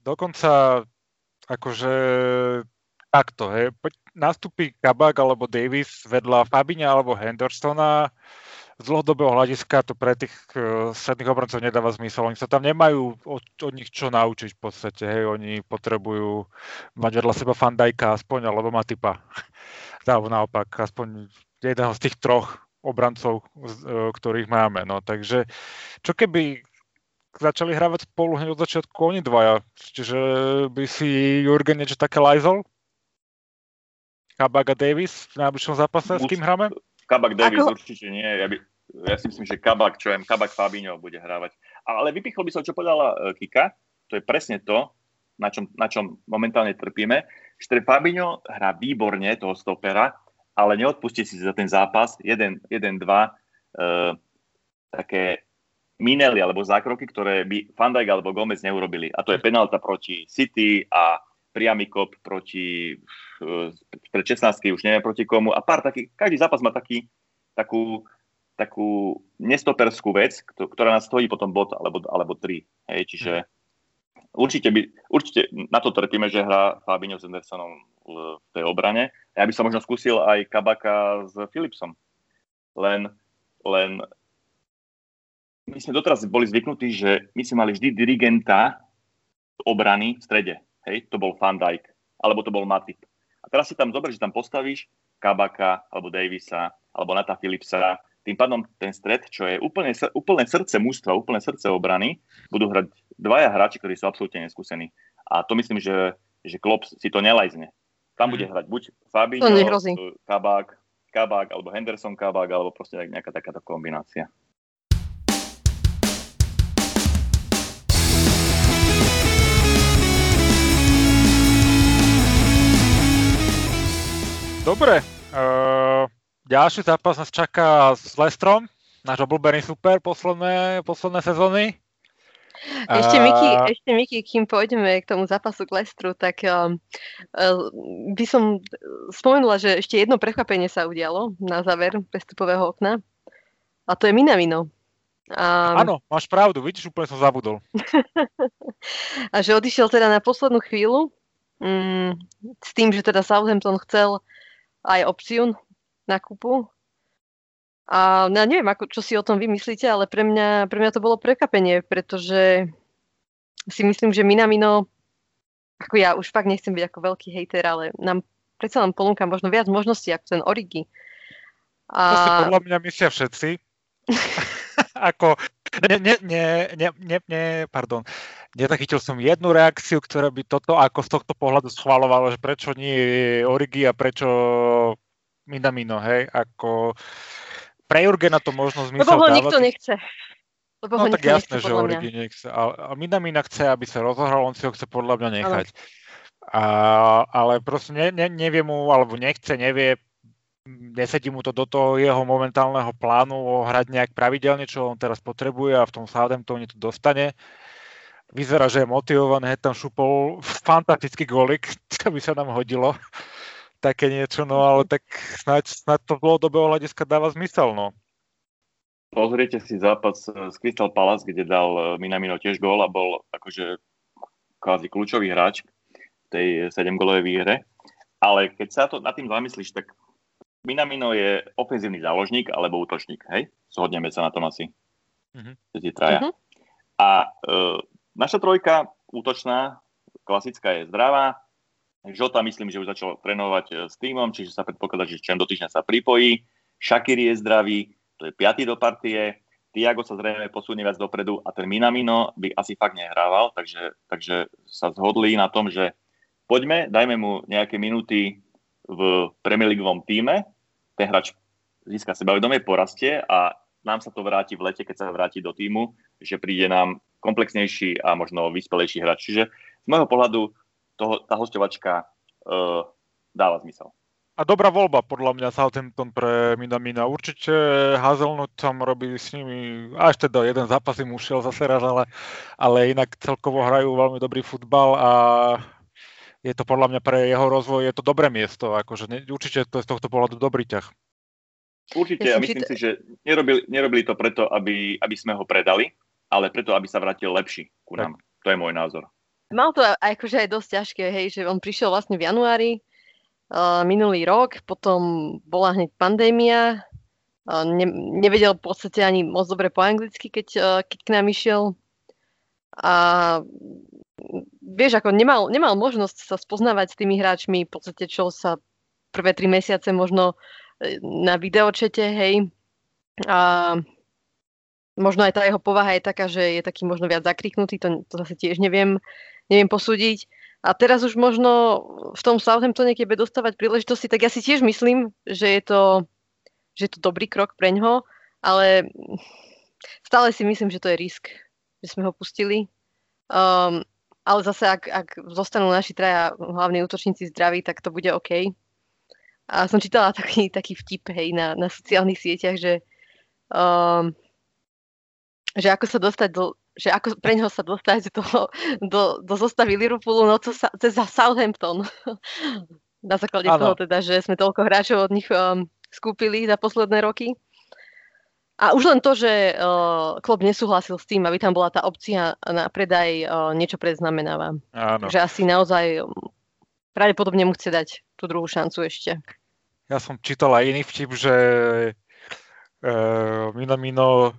dokonca akože takto, hej, nastúpi Kabak alebo Davis vedľa Fabiňa alebo Hendersona, z dlhodobého hľadiska to pre tých uh, stredných obrancov nedáva zmysel. Oni sa tam nemajú od, od nich čo naučiť v podstate. Hej. Oni potrebujú mať vedľa seba Fandajka aspoň, alebo Matipa. Alebo naopak, aspoň jedného z tých troch obrancov, uh, ktorých máme. No, takže čo keby začali hrávať spolu hneď od začiatku oni dvaja. Čiže by si Jurgen niečo také lajzol? Kabak a Davis v najbližšom zápase, s kým hráme? Kabak Davis Ako? určite nie. Ja, by, ja si myslím, že Kabak, čo viem, Kabak Fabinho bude hrávať. Ale vypichol by som, čo povedala uh, Kika. To je presne to, na čom, na čom momentálne trpíme. Že Fabinho hrá výborne toho stopera, ale neodpustí si za ten zápas 1-2 uh, také minely alebo zákroky, ktoré by Fandajk alebo Gomez neurobili. A to je penálta proti City a priamy kop proti eh, pred 16 už neviem proti komu a pár takých, každý zápas má taký, takú, takú nestoperskú vec, ktorá nás stojí potom bod alebo, alebo tri. Hej, čiže určite, by, určite na to trpíme, že hrá Fabinho s Andersonom v tej obrane. Ja by som možno skúsil aj Kabaka s Philipsom. Len, len my sme doteraz boli zvyknutí, že my sme mali vždy dirigenta obrany v strede hej, to bol Van Dijk, alebo to bol Matip. A teraz si tam dobre, že tam postavíš Kabaka, alebo Davisa, alebo Nata Philipsa, tým pádom ten stred, čo je úplne, úplne srdce mústva, úplne srdce obrany, budú hrať dvaja hráči, ktorí sú absolútne neskúsení. A to myslím, že, že Klopp si to nelajzne. Tam bude mhm. hrať buď Fabinho, Kabak, Kabak, alebo Henderson Kabak, alebo proste nejaká takáto kombinácia. Dobre, uh, ďalší zápas nás čaká s Lestrom, náš obľúbený super posledné, posledné sezóny. Ešte Miki, uh, ešte Miki, kým pôjdeme k tomu zápasu k Lestru, tak uh, uh, by som spomenula, že ešte jedno prekvapenie sa udialo na záver prestupového okna a to je Minamino. A... Áno, máš pravdu, vidíš, úplne som zabudol. a že odišiel teda na poslednú chvíľu mm, s tým, že teda Southampton chcel aj opciu kúpu. A ja neviem, ako, čo si o tom vymyslíte, ale pre mňa, pre mňa to bolo prekvapenie, pretože si myslím, že Minamino, ako ja už fakt nechcem byť ako veľký hejter, ale nám predsa len ponúka možno viac možností ako ten Origi. A... To si podľa mňa myslia všetci. ako, ne, ne, ne, ne, ne, pardon, nezachytil som jednu reakciu, ktorá by toto ako z tohto pohľadu schvalovalo, že prečo nie Origi a prečo Minamino, hej, ako pre Jurgena to možno zmysel Lebo ho nikto nechce. Lebo no ho tak jasné, nechce, že Origi nechce. A, a Minamina chce, aby sa rozohral, on si ho chce podľa mňa nechať. A, ale proste ne, ne, nevie mu, alebo nechce, nevie, nesedí mu to do toho jeho momentálneho plánu hrať nejak pravidelne, čo on teraz potrebuje a v tom Southamptone to dostane. Vyzerá, že je motivovaný, tam šupol fantastický golik, čo by sa nám hodilo. Také niečo, no ale tak snáď, snáď to dlhodobého hľadiska dáva zmysel, no. Pozriete si zápas z Crystal Palace, kde dal eh, Minamino tiež gól a bol akože kvázi kľúčový hráč v tej 7-golovej výhre. Ale keď sa to nad tým zamyslíš, tak Minamino je ofenzívny záložník alebo útočník, hej? Zhodneme sa na tom asi. Mm-hmm. traja. Mm-hmm. A e, naša trojka útočná, klasická je zdravá. Žota myslím, že už začal trénovať e, s týmom, čiže sa predpokladá, že čem do týždňa sa pripojí. Shakiri je zdravý, to je piatý do partie. Tiago sa zrejme posunie viac dopredu a ten Minamino by asi fakt nehrával, takže, takže sa zhodli na tom, že poďme, dajme mu nejaké minúty v Premier Leagueovom týme, ten hráč získa sebavedomie, porastie a nám sa to vráti v lete, keď sa vráti do týmu, že príde nám komplexnejší a možno vyspelejší hráč. Čiže z môjho pohľadu toho, tá hostovačka uh, dáva zmysel. A dobrá voľba podľa mňa Southampton pre Minamina. Určite Hazelnut tam robí s nimi, až teda jeden zápas im ušiel zase raz, ale, ale inak celkovo hrajú veľmi dobrý futbal a je to podľa mňa pre jeho rozvoj je to dobré miesto. Akože ne, určite to je z tohto pohľadu dobrý ťah. Určite, ja myslím si, že nerobili, nerobili to preto, aby, aby sme ho predali, ale preto, aby sa vrátil lepší ku nám. Tak. To je môj názor. Mal to akože aj dosť ťažké, hej, že on prišiel vlastne v januári, uh, minulý rok, potom bola hneď pandémia, uh, ne, nevedel v podstate ani moc dobre po anglicky, keď, uh, keď k nám išiel. A vieš, ako nemal, nemal možnosť sa spoznávať s tými hráčmi, v podstate čo sa prvé tri mesiace možno na videočete, hej. A možno aj tá jeho povaha je taká, že je taký možno viac zakriknutý, to, to zase tiež neviem, neviem posúdiť. A teraz už možno v tom Southamptone, keď bude dostávať príležitosti, tak ja si tiež myslím, že je to, že je to dobrý krok pre ňoho, ale stále si myslím, že to je risk, že sme ho pustili. Um, ale zase, ak, ak zostanú naši traja hlavní útočníci zdraví, tak to bude OK. A som čítala taký, taký vtip hej, na, na sociálnych sieťach, že, um, že ako sa dostať do, že ako pre neho sa dostať do, do, do zostavy Liverpoolu, no to sa, cez Southampton. Na základe ano. toho teda, že sme toľko hráčov od nich um, skúpili za posledné roky. A už len to, že uh, klub nesúhlasil s tým, aby tam bola tá opcia na predaj, uh, niečo predznamenáva. Áno. Že asi naozaj um, pravdepodobne mu chce dať tú druhú šancu ešte. Ja som čítal aj iný vtip, že uh, Mino Mino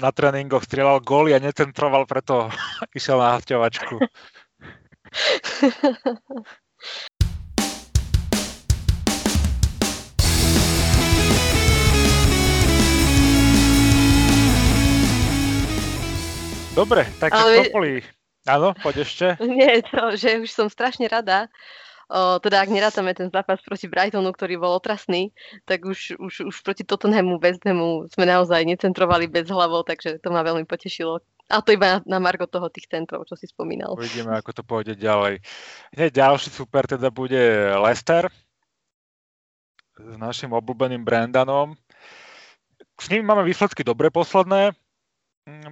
na tréningoch strieľal góly a necentroval, preto išiel na hosťovačku. Dobre, takže Ale... Topoli. Áno, poď ešte. Nie, to, že už som strašne rada, Teda ak nerátame ten zápas proti Brightonu, ktorý bol otrasný, tak už, už, už proti Tottenhamu, West sme naozaj necentrovali bez hlavou, takže to ma veľmi potešilo. A to iba na, na margo toho tých centrov, čo si spomínal. Uvidíme, ako to pôjde ďalej. Hneď ďalší super teda bude Lester s našim obľúbeným Brandanom. S ním máme výsledky dobre posledné.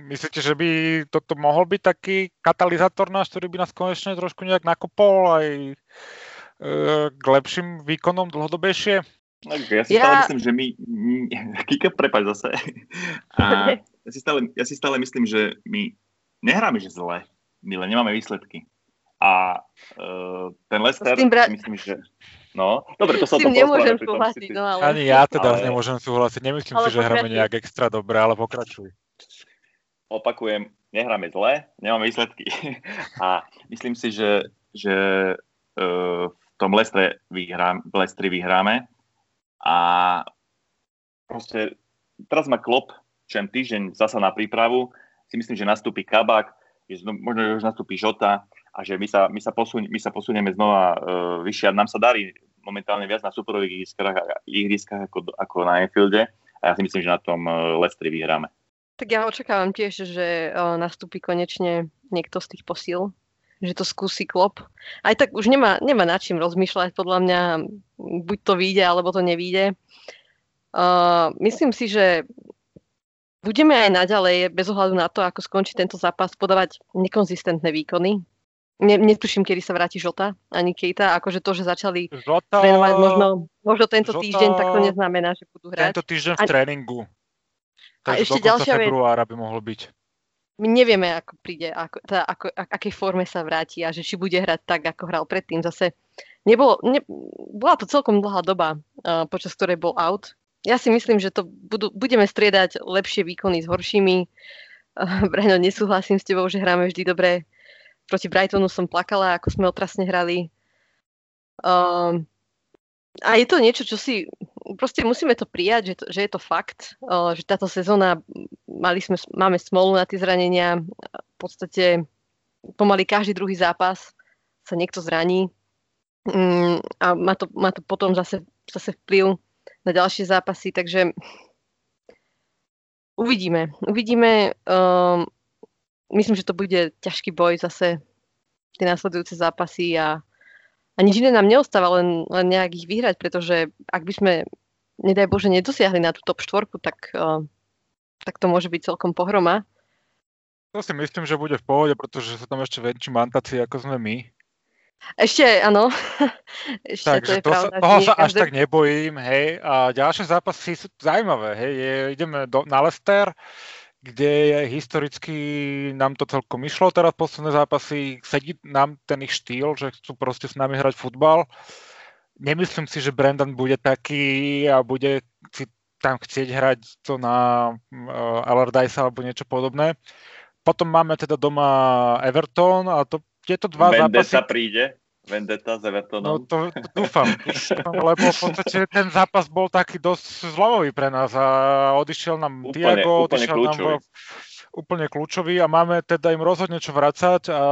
Myslíte, že by toto mohol byť taký katalizátor náš, ktorý by nás konečne trošku nejak nakopol aj k lepším výkonom dlhodobejšie? Ja si ja... stále myslím, že my... Kika, prepač zase. A ja si, stále, ja si stále myslím, že my nehráme, že zle. My len nemáme výsledky. A uh, ten Lester, bra... myslím, že... No, dobre, to sa to nemôžem súhlasiť, no ale... Ani ja teda ale... nemôžem súhlasiť. Nemyslím ale si, že hráme nejak extra dobre, ale pokračuj. Opakujem, nehráme zle, nemáme výsledky. A myslím si, že, že uh, tom Lestre vyhrám, Lestri vyhráme. A proste teraz má klop, čem týždeň zasa na prípravu, si myslím, že nastúpi Kabak, že možno že už nastúpi Žota a že my sa, my sa, posun, my sa posunieme znova uh, vyššie a nám sa darí momentálne viac na superových ihriskách, ihriskách ako, ako na Enfielde a ja si myslím, že na tom uh, Lestri vyhráme. Tak ja očakávam tiež, že uh, nastúpi konečne niekto z tých posíl že to skúsi klop. Aj tak už nemá, nemá nad čím rozmýšľať, podľa mňa buď to vyjde, alebo to nevíde. Uh, myslím si, že budeme aj naďalej, bez ohľadu na to, ako skončí tento zápas, podávať nekonzistentné výkony. Ne, netuším, kedy sa vráti Žota ani Kejta, akože to, že začali Žota, trénovať možno, možno tento Žota, týždeň, tak to neznamená, že budú hrať. Tento týždeň v tréningu. Takže a ešte ďalšia februára by mohlo byť. My nevieme, ako príde, ako, teda, ako, akej forme sa vráti a že či bude hrať tak, ako hral predtým. Zase nebolo, ne, bola to celkom dlhá doba, uh, počas ktorej bol out. Ja si myslím, že to budú, budeme striedať lepšie výkony s horšími. Uh, Braňo, nesúhlasím s tebou, že hráme vždy dobre proti Brightonu som plakala, ako sme otrasne hrali. Um, a je to niečo, čo si proste musíme to prijať, že, to, že je to fakt, že táto sezóna mali sme, máme smolu na tie zranenia. V podstate pomaly každý druhý zápas sa niekto zraní um, a má to, má to potom zase, zase vplyv na ďalšie zápasy, takže uvidíme. Uvidíme. Myslím, že to bude ťažký boj zase tie následujúce zápasy a, a nič iné nám neostáva, len, len nejak ich vyhrať, pretože ak by sme, nedaj Bože, nedosiahli na tú top štvorku, tak, uh, tak to môže byť celkom pohroma. To si myslím, že bude v pohode, pretože sú tam ešte väčší mantáci, ako sme my. Ešte, áno. Ešte Takže to, je to pravda, sa, toho sa každé... až tak nebojím, hej. A ďalšie zápasy sú zaujímavé, hej. Je, ideme do, na Lester, kde historicky nám to celkom išlo teraz posledné zápasy, sedí nám ten ich štýl, že chcú proste s nami hrať futbal. Nemyslím si, že Brandon bude taký a bude si tam chcieť hrať to na uh, Allardyce alebo niečo podobné. Potom máme teda doma Everton a to, tieto dva Vendetta zápasy... príde? Vendetta s Evertonom. No to, to dúfam, lebo v podstate ten zápas bol taký dosť zlomový pre nás a odišiel nám úplne, Tiago, úplne odišiel kľúčový. nám úplne kľúčový a máme teda im rozhodne čo vracať a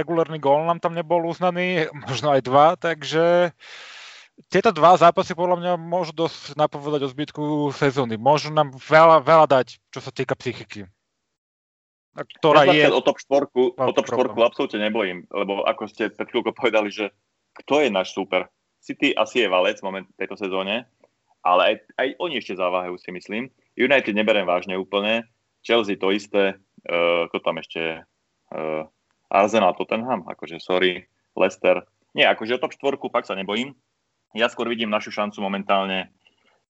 regulárny gól nám tam nebol uznaný, možno aj dva, takže tieto dva zápasy podľa mňa môžu dosť napovedať o zbytku sezóny. Môžu nám veľa, veľa dať, čo sa týka psychiky ktorá ja je... o top štvorku, o top štvorku absolútne nebojím, lebo ako ste pred chvíľkou povedali, že kto je náš super? City asi je valec moment tejto sezóne, ale aj, aj oni ešte zaváhajú si myslím. United neberiem vážne úplne, Chelsea to isté, uh, kto tam ešte je? Uh, Arsenal, Tottenham, akože sorry, Leicester. Nie, akože o top štvorku fakt sa nebojím. Ja skôr vidím našu šancu momentálne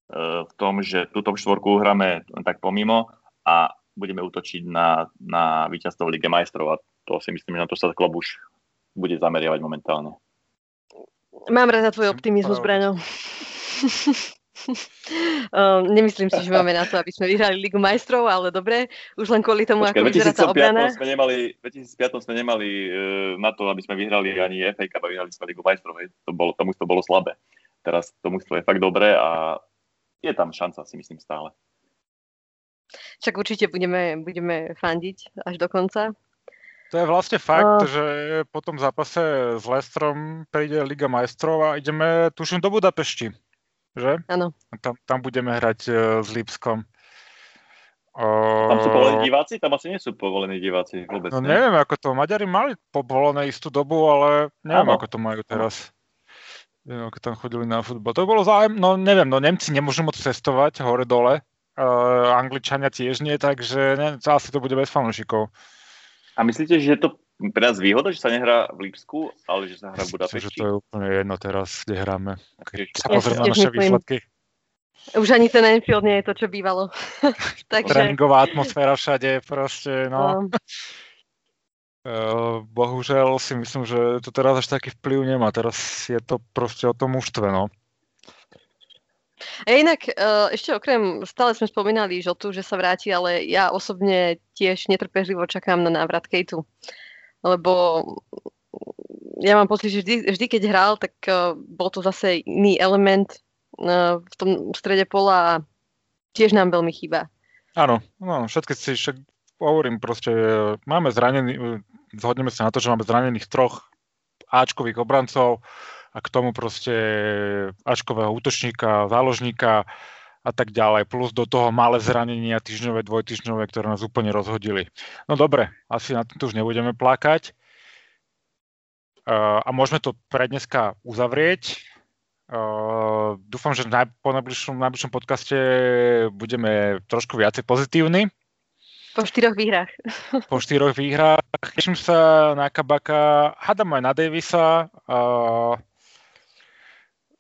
uh, v tom, že tú top štvorku hráme tak pomimo a budeme útočiť na, na víťazstvo v Lige majstrov a to si myslím, že na to sa klub už bude zameriavať momentálne. Mám rada tvoj optimizmus, Braňo. um, nemyslím si, že máme na to, aby sme vyhrali Ligu majstrov, ale dobre, už len kvôli tomu, Počkej, ako vyzerá tá obrana. Sme nemali, v 2005 sme nemali uh, na to, aby sme vyhrali ani FA Cup a vyhrali sme Ligu majstrov. To bolo, tomu to bolo slabé. Teraz to mužstvo je fakt dobré a je tam šanca, si myslím stále. Však určite budeme, budeme fandiť až do konca. To je vlastne fakt, uh, že po tom zápase s Lestrom príde Liga majstrov a ideme, tuším, do Budapešti, že? Áno. Tam, tam budeme hrať uh, s Lipskom. Uh, tam sú povolení diváci? Tam asi nie sú povolení diváci vôbec. No ne? neviem, ako to. Maďari mali povolené istú dobu, ale neviem, ano. ako to majú teraz. Neviem, ako tam chodili na futbal. To bolo zájem, no neviem, no Nemci nemôžu moc cestovať hore-dole, uh, Angličania tiež nie, takže ne, asi to bude bez fanúšikov. A myslíte, že je to pre nás výhoda, že sa nehrá v Lipsku, ale že sa hrá v Budapešti? Myslím, že to je úplne jedno teraz, kde hráme. Keď sa pozrieme na naše výsledky. Už ani ten Enfield nie je to, čo bývalo. Takže... Tréningová atmosféra všade, proste, no. Uh, bohužiaľ si myslím, že to teraz až taký vplyv nemá. Teraz je to proste o tom mužstve, no. A inak uh, ešte okrem, stále sme spomínali Žotu, že sa vráti, ale ja osobne tiež netrpežlivo čakám na návrat Kejtu. Lebo ja mám pocit, že vždy, vždy keď hral, tak uh, bol to zase iný element uh, v tom strede pola a tiež nám veľmi chýba. Áno, no, všetky si však hovorím, proste máme zranený, zhodneme sa na to, že máme zranených troch Ačkových obrancov, a k tomu proste Ačkového útočníka, záložníka a tak ďalej, plus do toho malé zranenia týždňové, dvojtyžňové, ktoré nás úplne rozhodili. No dobre, asi na to už nebudeme plakať. a môžeme to pre dneska uzavrieť. Uh, dúfam, že na, po najbližšom, najbližšom podcaste budeme trošku viacej pozitívni. Po štyroch výhrách. Po štyroch výhrách. Teším sa na Kabaka, hádam aj na Davisa a u-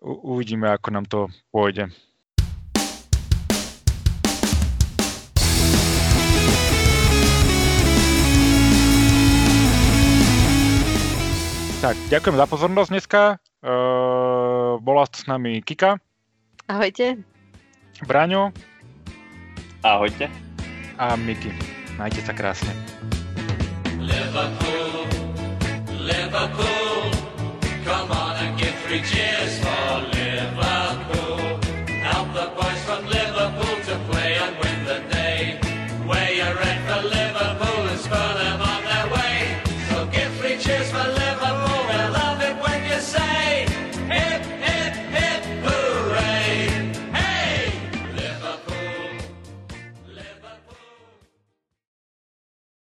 uvidíme, ako nám to pôjde. Tak, ďakujem za pozornosť dneska. Uh, bola s nami Kika. Ahojte. Braňo. Ahojte. A Miki. Majte sa krásne. Liverpool, Liverpool, come on and give three cheers